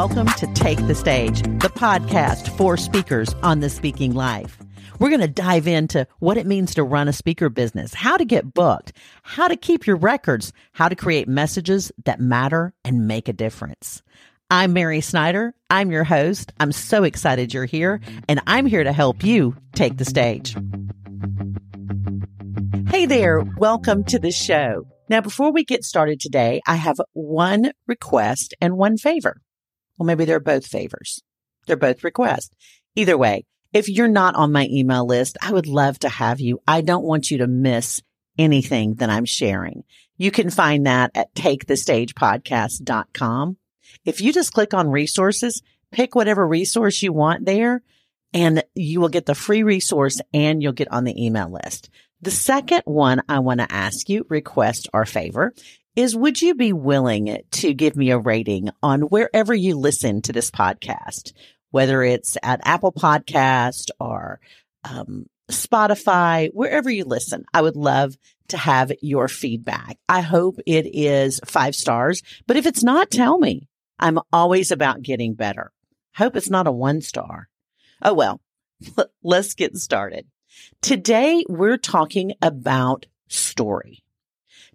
Welcome to Take the Stage, the podcast for speakers on the speaking life. We're going to dive into what it means to run a speaker business, how to get booked, how to keep your records, how to create messages that matter and make a difference. I'm Mary Snyder. I'm your host. I'm so excited you're here, and I'm here to help you take the stage. Hey there. Welcome to the show. Now, before we get started today, I have one request and one favor. Well, maybe they're both favors. They're both requests. Either way, if you're not on my email list, I would love to have you. I don't want you to miss anything that I'm sharing. You can find that at takethestagepodcast.com. If you just click on resources, pick whatever resource you want there and you will get the free resource and you'll get on the email list. The second one I want to ask you, request or favor, is would you be willing to give me a rating on wherever you listen to this podcast, whether it's at Apple Podcast or um, Spotify, wherever you listen? I would love to have your feedback. I hope it is five stars, but if it's not, tell me. I'm always about getting better. Hope it's not a one star. Oh well, let's get started. Today we're talking about story.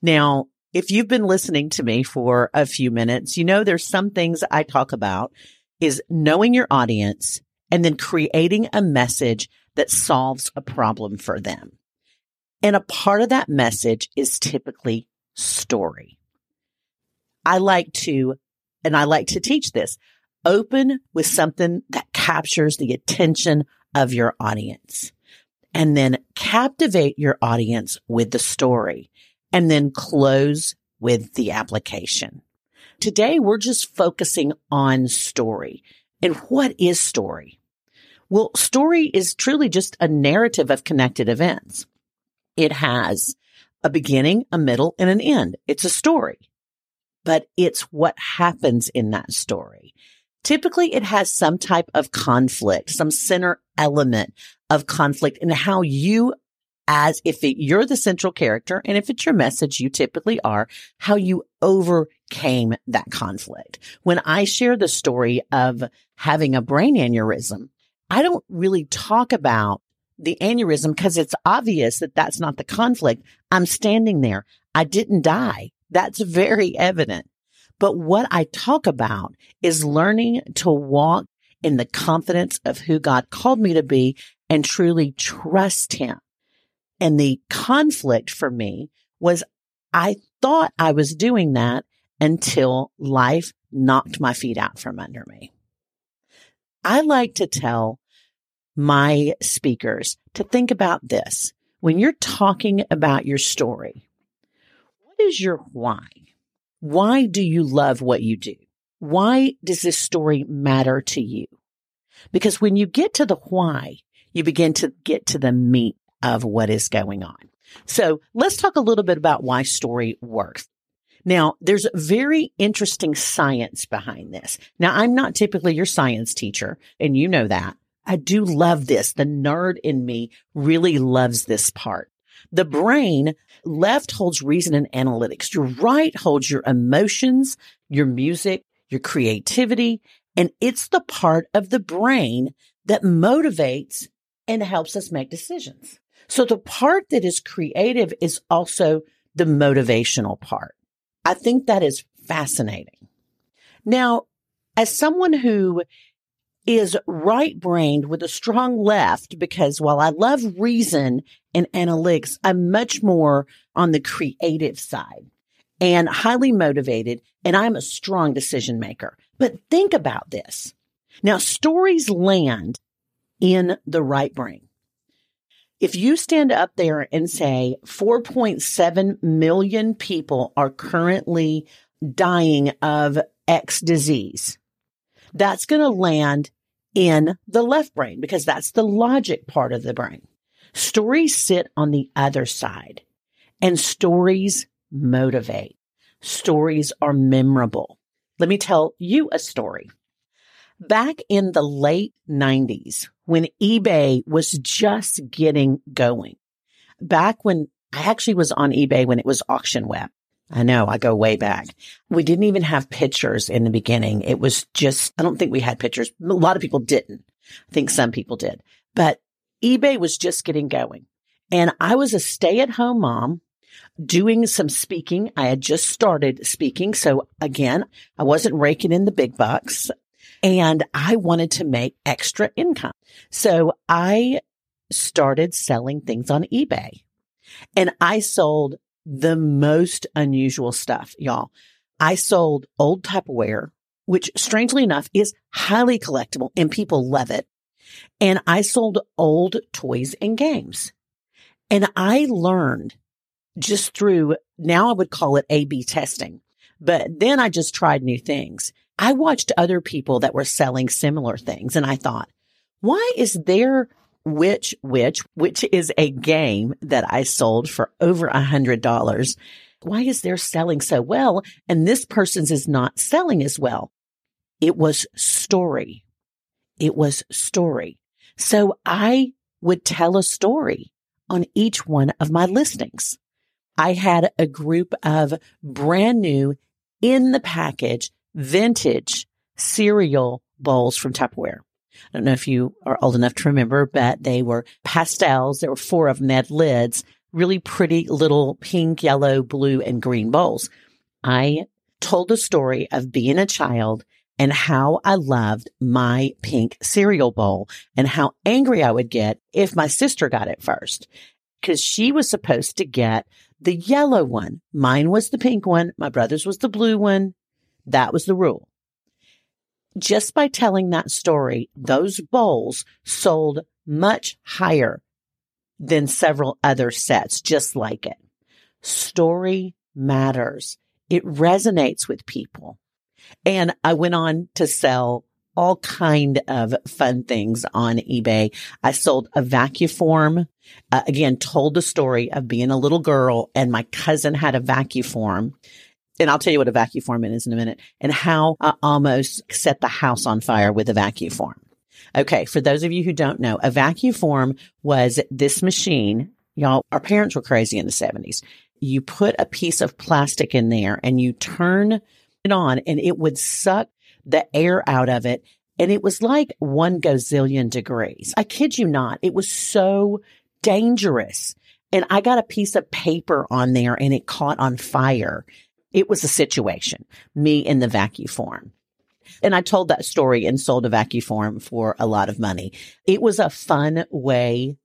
Now, if you've been listening to me for a few minutes, you know there's some things I talk about is knowing your audience and then creating a message that solves a problem for them. And a part of that message is typically story. I like to, and I like to teach this, open with something that captures the attention of your audience and then captivate your audience with the story and then close with the application. Today, we're just focusing on story. And what is story? Well, story is truly just a narrative of connected events. It has a beginning, a middle, and an end. It's a story, but it's what happens in that story. Typically, it has some type of conflict, some center element of conflict and how you as if it, you're the central character and if it's your message, you typically are, how you overcame that conflict. When I share the story of having a brain aneurysm, I don't really talk about the aneurysm because it's obvious that that's not the conflict. I'm standing there. I didn't die. That's very evident. But what I talk about is learning to walk in the confidence of who God called me to be and truly trust him and the conflict for me was I thought I was doing that until life knocked my feet out from under me. I like to tell my speakers to think about this. When you're talking about your story, what is your why? Why do you love what you do? Why does this story matter to you? Because when you get to the why, you begin to get to the meat of what is going on. So let's talk a little bit about why story works. Now, there's a very interesting science behind this. Now, I'm not typically your science teacher, and you know that. I do love this. The nerd in me really loves this part. The brain left holds reason and analytics. Your right holds your emotions, your music, your creativity, and it's the part of the brain that motivates and helps us make decisions. So the part that is creative is also the motivational part. I think that is fascinating. Now, as someone who is right brained with a strong left, because while I love reason and analytics, I'm much more on the creative side and highly motivated, and I'm a strong decision maker. But think about this. Now, stories land in the right brain. If you stand up there and say 4.7 million people are currently dying of X disease, that's going to land in the left brain because that's the logic part of the brain. Stories sit on the other side and stories motivate. Stories are memorable. Let me tell you a story. Back in the late 90s, when eBay was just getting going, back when I actually was on eBay when it was auction web. I know I go way back. We didn't even have pictures in the beginning. It was just, I don't think we had pictures. A lot of people didn't. I think some people did, but eBay was just getting going. And I was a stay at home mom doing some speaking. I had just started speaking. So again, I wasn't raking in the big bucks and I wanted to make extra income. So I started selling things on eBay and I sold the most unusual stuff, y'all. I sold old Tupperware, which strangely enough is highly collectible and people love it. And I sold old toys and games. And I learned just through now I would call it A B testing, but then I just tried new things. I watched other people that were selling similar things and I thought, why is there Which Witch, which is a game that I sold for over a hundred dollars? Why is there selling so well and this person's is not selling as well? It was story. It was story. So I would tell a story on each one of my listings. I had a group of brand new in the package vintage cereal bowls from Tupperware. I don't know if you are old enough to remember, but they were pastels. There were four of them. They had lids, really pretty little pink, yellow, blue, and green bowls. I told the story of being a child and how I loved my pink cereal bowl and how angry I would get if my sister got it first. Cause she was supposed to get the yellow one. Mine was the pink one. My brother's was the blue one. That was the rule. Just by telling that story, those bowls sold much higher than several other sets just like it. Story matters. It resonates with people. And I went on to sell all kind of fun things on eBay. I sold a vacuform. Uh, again, told the story of being a little girl and my cousin had a vacuform. And I'll tell you what a vacuform is in a minute and how I almost set the house on fire with a vacuform. Okay. For those of you who don't know, a vacuform was this machine. Y'all, our parents were crazy in the seventies. You put a piece of plastic in there and you turn it on and it would suck the air out of it. And it was like one gazillion degrees. I kid you not. It was so dangerous. And I got a piece of paper on there and it caught on fire. It was a situation, me in the vacuform. And I told that story and sold a vacuform for a lot of money. It was a fun way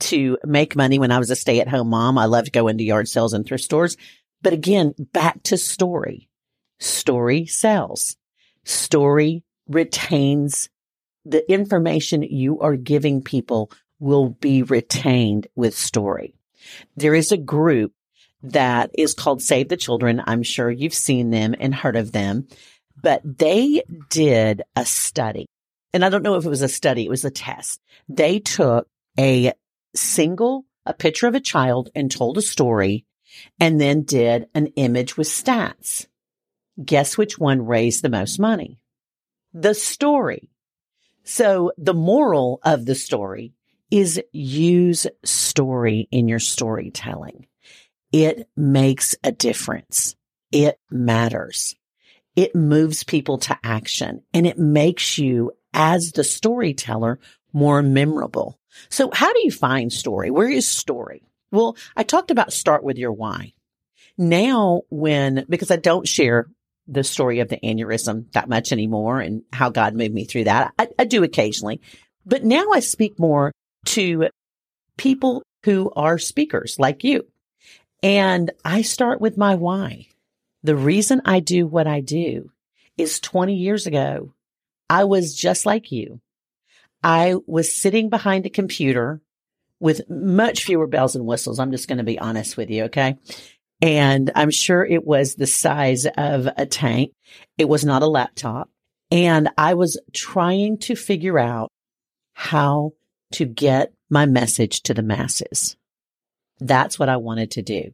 to make money when I was a stay at home mom. I loved going to yard sales and thrift stores. But again, back to story. Story sells story retains the information you are giving people will be retained with story. There is a group that is called Save the Children. I'm sure you've seen them and heard of them, but they did a study. And I don't know if it was a study, it was a test. They took a single, a picture of a child and told a story and then did an image with stats. Guess which one raised the most money? The story. So the moral of the story is use story in your storytelling. It makes a difference. It matters. It moves people to action and it makes you as the storyteller more memorable. So how do you find story? Where is story? Well, I talked about start with your why. Now when, because I don't share the story of the aneurysm that much anymore and how God moved me through that. I, I do occasionally, but now I speak more to people who are speakers like you. And I start with my why. The reason I do what I do is 20 years ago, I was just like you. I was sitting behind a computer with much fewer bells and whistles. I'm just going to be honest with you. Okay. And I'm sure it was the size of a tank. It was not a laptop. And I was trying to figure out how to get my message to the masses. That's what I wanted to do.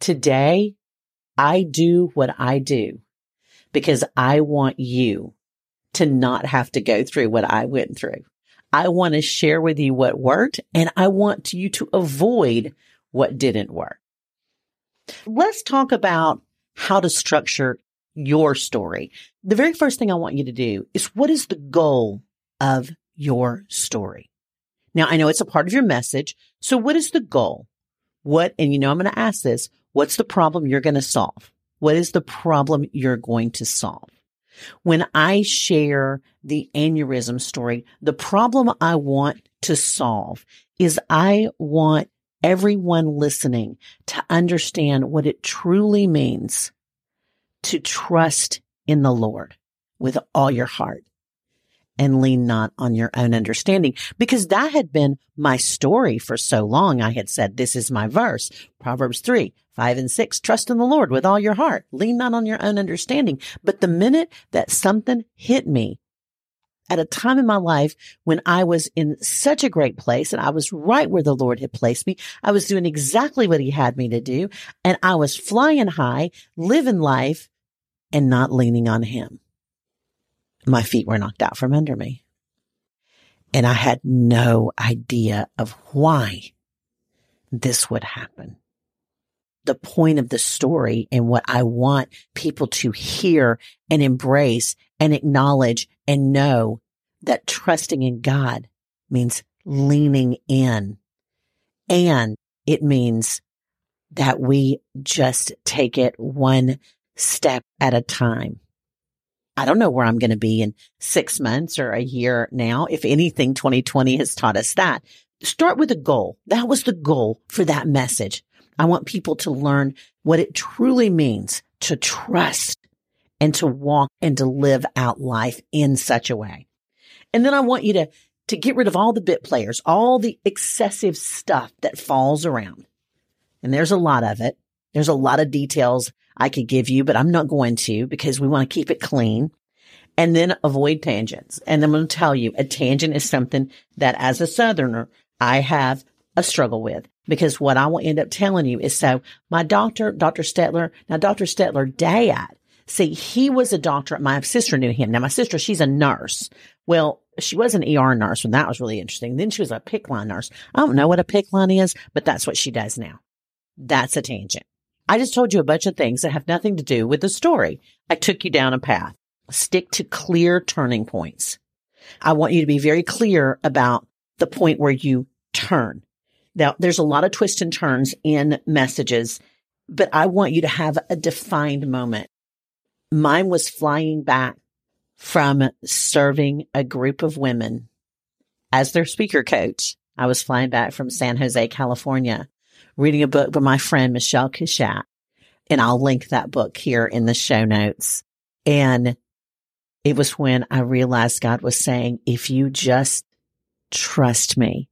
Today, I do what I do because I want you to not have to go through what I went through. I want to share with you what worked and I want you to avoid what didn't work. Let's talk about how to structure your story. The very first thing I want you to do is what is the goal of your story? Now, I know it's a part of your message. So what is the goal? What, and you know, I'm going to ask this. What's the problem you're going to solve? What is the problem you're going to solve? When I share the aneurysm story, the problem I want to solve is I want everyone listening to understand what it truly means to trust in the Lord with all your heart and lean not on your own understanding because that had been my story for so long. I had said, this is my verse, Proverbs three, five and six, trust in the Lord with all your heart, lean not on your own understanding. But the minute that something hit me at a time in my life when I was in such a great place and I was right where the Lord had placed me. I was doing exactly what he had me to do and I was flying high, living life and not leaning on him my feet were knocked out from under me. And I had no idea of why this would happen. The point of the story and what I want people to hear and embrace and acknowledge and know that trusting in God means leaning in. And it means that we just take it one step at a time. I don't know where I'm going to be in six months or a year now. If anything, 2020 has taught us that. Start with a goal. That was the goal for that message. I want people to learn what it truly means to trust and to walk and to live out life in such a way. And then I want you to, to get rid of all the bit players, all the excessive stuff that falls around. And there's a lot of it. There's a lot of details I could give you, but I'm not going to because we want to keep it clean and then avoid tangents. And I'm going to tell you a tangent is something that as a Southerner, I have a struggle with because what I will end up telling you is so my doctor, Dr. Stetler, now Dr. Stetler dad, see, he was a doctor. My sister knew him. Now my sister, she's a nurse. Well, she was an ER nurse and that was really interesting. Then she was a PICC line nurse. I don't know what a PICC line is, but that's what she does now. That's a tangent. I just told you a bunch of things that have nothing to do with the story. I took you down a path. Stick to clear turning points. I want you to be very clear about the point where you turn. Now, there's a lot of twists and turns in messages, but I want you to have a defined moment. Mine was flying back from serving a group of women as their speaker coach. I was flying back from San Jose, California reading a book by my friend Michele Cushatt. And I'll link that book here in the show notes. And it was when I realized God was saying, if you just trust me,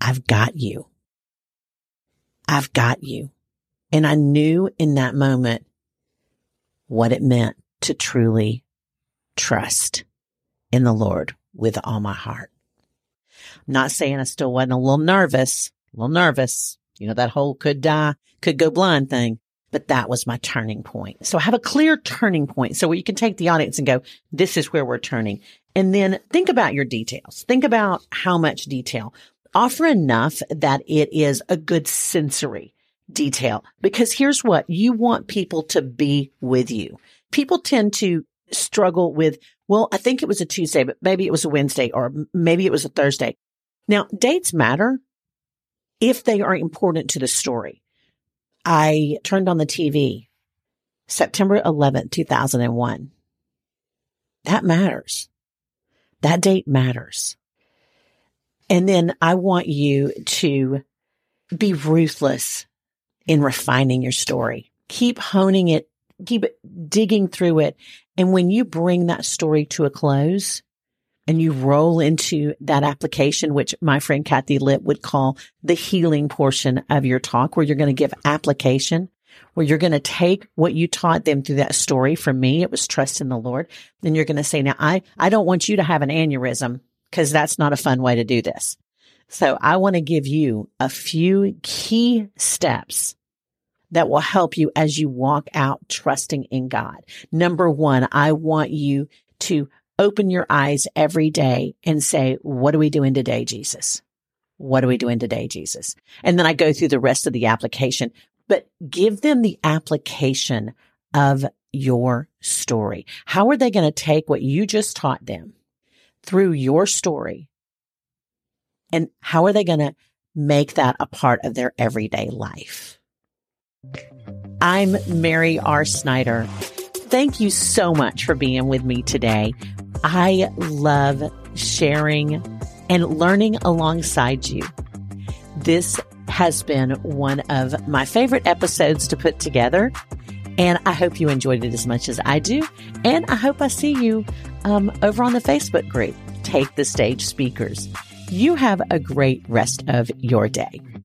I've got you. I've got you. And I knew in that moment what it meant to truly trust in the Lord with all my heart. I'm not saying I still wasn't a little nervous, a little nervous, you know, that whole could die, could go blind thing. But that was my turning point. So have a clear turning point. So you can take the audience and go, this is where we're turning. And then think about your details. Think about how much detail. Offer enough that it is a good sensory detail. Because here's what you want people to be with you. People tend to struggle with, well, I think it was a Tuesday, but maybe it was a Wednesday or maybe it was a Thursday. Now dates matter if they are important to the story. I turned on the TV September 11th, 2001. That matters. That date matters. And then I want you to be ruthless in refining your story. Keep honing it, keep digging through it. And when you bring that story to a close, and you roll into that application, which my friend Kathi Lipp would call the healing portion of your talk, where you're going to give application, where you're going to take what you taught them through that story. For me, it was trust in the Lord. Then you're going to say, now I, I don't want you to have an aneurysm because that's not a fun way to do this. So I want to give you a few key steps that will help you as you walk out trusting in God. Number one, I want you to open your eyes every day and say, what are we doing today, Jesus? What are we doing today, Jesus? And then I go through the rest of the application. but give them the application of your story. How are they going to take what you just taught them through your story? And how are they going to make that a part of their everyday life? I'm Mary R. Snyder. Thank you so much for being with me today. I love sharing and learning alongside you. This has been one of my favorite episodes to put together. And I hope you enjoyed it as much as I do. And I hope I see you um, over on the Facebook group, Take the Stage Speakers. You have a great rest of your day.